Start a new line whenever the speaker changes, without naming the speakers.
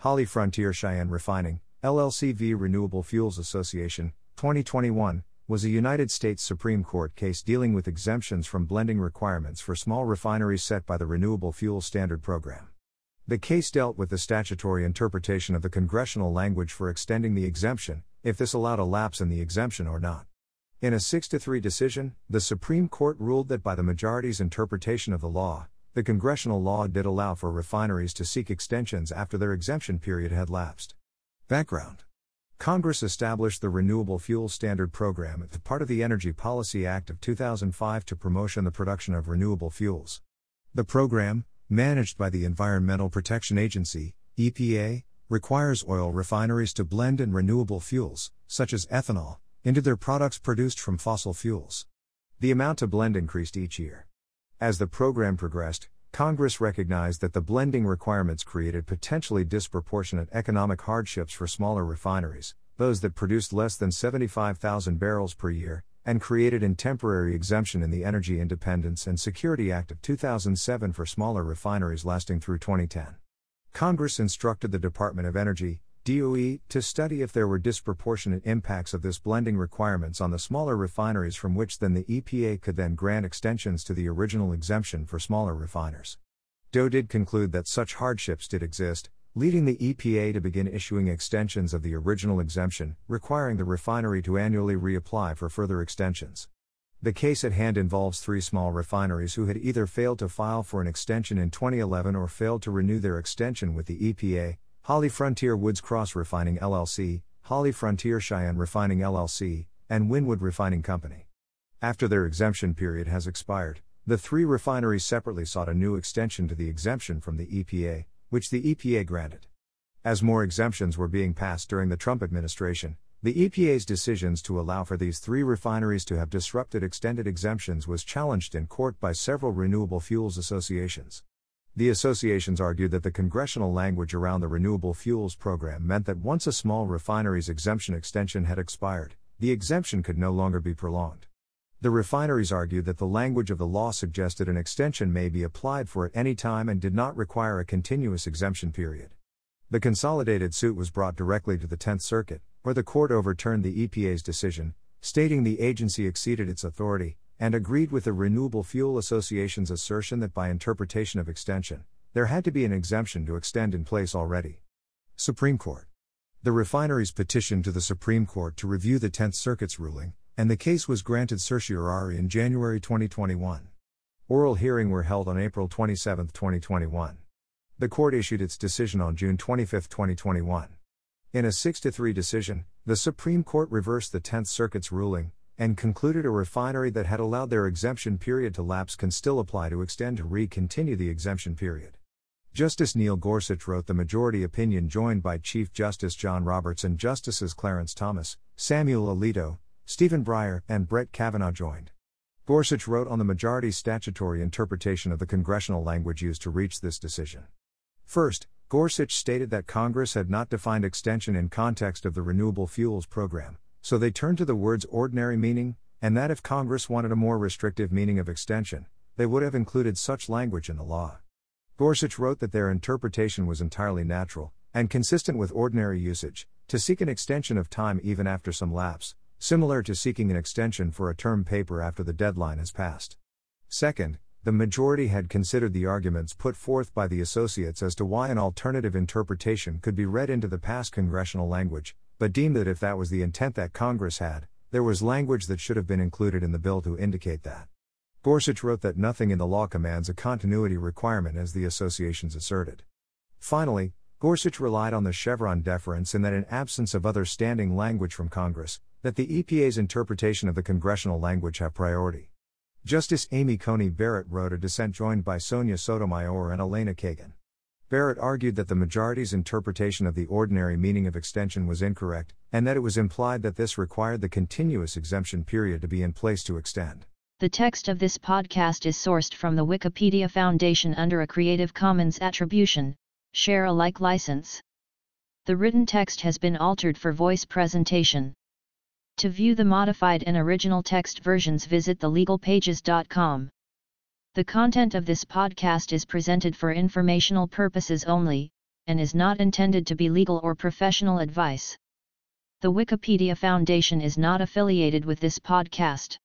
Holly Frontier Cheyenne Refining, LLC v. Renewable Fuels Association, 2021, was a United States Supreme Court case dealing with exemptions from blending requirements for small refineries set by the Renewable Fuel Standard Program. The case dealt with the statutory interpretation of the congressional language for extending the exemption, if this allowed a lapse in the exemption or not. In a 6 3 decision, the Supreme Court ruled that by the majority's interpretation of the law, the congressional law did allow for refineries to seek extensions after their exemption period had lapsed. Background Congress established the Renewable Fuel Standard Program as part of the Energy Policy Act of 2005 to promotion the production of renewable fuels. The program, managed by the Environmental Protection Agency, EPA, requires oil refineries to blend in renewable fuels, such as ethanol, into their products produced from fossil fuels. The amount to blend increased each year. As the program progressed, Congress recognized that the blending requirements created potentially disproportionate economic hardships for smaller refineries, those that produced less than 75,000 barrels per year, and created an temporary exemption in the Energy Independence and Security Act of 2007 for smaller refineries lasting through 2010. Congress instructed the Department of Energy, DOE, to study if there were disproportionate impacts of this blending requirements on the smaller refineries from which then the EPA could then grant extensions to the original exemption for smaller refiners. DOE did conclude that such hardships did exist, leading the EPA to begin issuing extensions of the original exemption, requiring the refinery to annually reapply for further extensions. The case at hand involves three small refineries who had either failed to file for an extension in 2011 or failed to renew their extension with the EPA, Holly Frontier Woods Cross Refining LLC, Holly Frontier Cheyenne Refining LLC, and Wynnewood Refining Company. After their exemption period has expired, the three refineries separately sought a new extension to the exemption from the EPA, which the EPA granted. As more exemptions were being passed during the Trump administration, the EPA's decisions to allow for these three refineries to have disrupted extended exemptions was challenged in court by several renewable fuels associations. The associations argued that the congressional language around the renewable fuels program meant that once a small refinery's exemption extension had expired, the exemption could no longer be prolonged. The refineries argued that the language of the law suggested an extension may be applied for at any time and did not require a continuous exemption period. The consolidated suit was brought directly to the 10th Circuit, where the court overturned the EPA's decision, stating the agency exceeded its authority, and agreed with the Renewable Fuel Association's assertion that by interpretation of extension, there had to be an exemption to extend in place already. Supreme Court. The refineries petitioned to the Supreme Court to review the 10th Circuit's ruling, and the case was granted certiorari in January 2021. Oral hearing were held on April 27, 2021. The court issued its decision on June 25, 2021. In a 6 3 decision, the Supreme Court reversed the 10th Circuit's ruling, and concluded a refinery that had allowed their exemption period to lapse can still apply to extend to re continue the exemption period. Justice Neil Gorsuch wrote the majority opinion joined by Chief Justice John Roberts and Justices Clarence Thomas, Samuel Alito, Stephen Breyer, and Brett Kavanaugh joined. Gorsuch wrote on the majority's statutory interpretation of the congressional language used to reach this decision. First, Gorsuch stated that Congress had not defined extension in context of the Renewable Fuels Program, so they turned to the word's ordinary meaning, and that if Congress wanted a more restrictive meaning of extension, they would have included such language in the law. Gorsuch wrote that their interpretation was entirely natural, and consistent with ordinary usage, to seek an extension of time even after some lapse, similar to seeking an extension for a term paper after the deadline has passed. Second, the majority had considered the arguments put forth by the associates as to why an alternative interpretation could be read into the past congressional language, but deemed that if that was the intent that Congress had, there was language that should have been included in the bill to indicate that. Gorsuch wrote that nothing in the law commands a continuity requirement as the associations asserted. Finally, Gorsuch relied on the Chevron deference in that in absence of other standing language from Congress, that the EPA's interpretation of the congressional language have priority. Justice Amy Coney Barrett wrote a dissent joined by Sonia Sotomayor and Elena Kagan. Barrett argued that the majority's interpretation of the ordinary meaning of extension was incorrect, and that it was implied that this required the continuous exemption period to be in place to extend.
The text of this podcast is sourced from the Wikipedia Foundation under a Creative Commons Attribution, Share Alike license. The written text has been altered for voice presentation. To view the modified and original text versions visit thelegalpages.com. The content of this podcast is presented for informational purposes only, and is not intended to be legal or professional advice. The Wikipedia Foundation is not affiliated with this podcast.